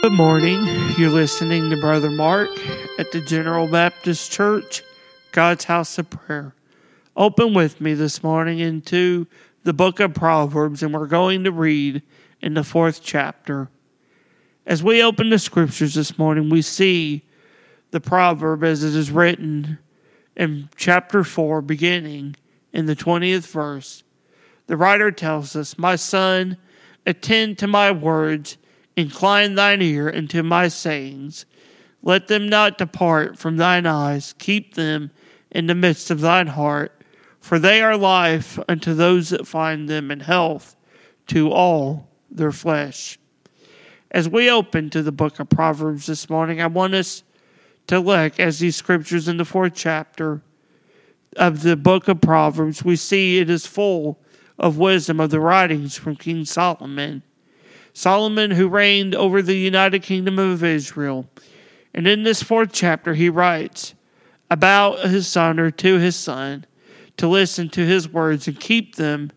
Good morning. You're listening to Brother Mark at the General Baptist Church, God's House of Prayer. Open with me this morning into the book of Proverbs, and we're going to read in the fourth chapter. As we open the scriptures this morning, we see the proverb as it is written in chapter 4, beginning in the 20th verse. The writer tells us, My son, attend to my words Incline thine ear unto my sayings. Let them not depart from thine eyes. Keep them in the midst of thine heart, for they are life unto those that find them, and health to all their flesh. As we open to the book of Proverbs this morning, I want us to look as these scriptures in the fourth chapter of the book of Proverbs, we see it is full of wisdom of the writings from King Solomon. Solomon, who reigned over the United Kingdom of Israel. And in this fourth chapter, he writes about his son or to his son to listen to his words and keep them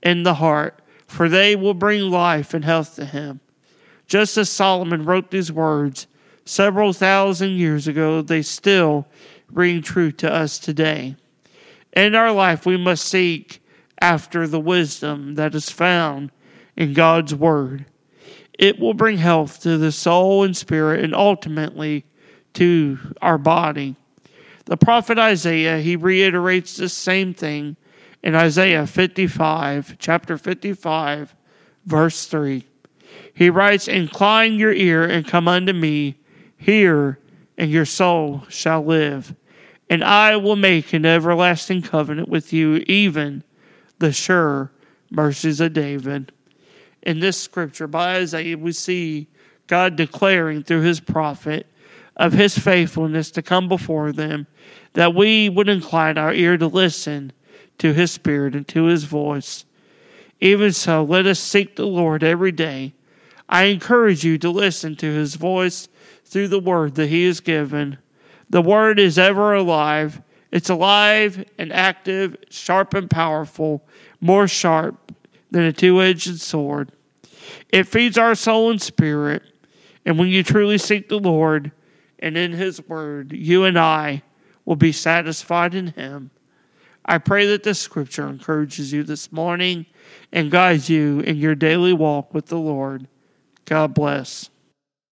in the heart, for they will bring life and health to him. Just as Solomon wrote these words several thousand years ago, they still ring true to us today. In our life, we must seek after the wisdom that is found in God's Word. It will bring health to the soul and spirit and ultimately to our body. The prophet Isaiah, he reiterates the same thing in Isaiah 55, chapter 55, verse 3. He writes, Incline your ear and come unto me, hear, and your soul shall live. And I will make an everlasting covenant with you, even the sure mercies of David in this scripture by Isaiah, we see God declaring through his prophet of his faithfulness to come before them, that we would incline our ear to listen to his spirit and to his voice. Even so, let us seek the Lord every day. I encourage you to listen to his voice through the word that he has given. The word is ever alive. It's alive and active, sharp and powerful, more sharp than a two edged sword. It feeds our soul and spirit. And when you truly seek the Lord and in His Word, you and I will be satisfied in Him. I pray that this scripture encourages you this morning and guides you in your daily walk with the Lord. God bless.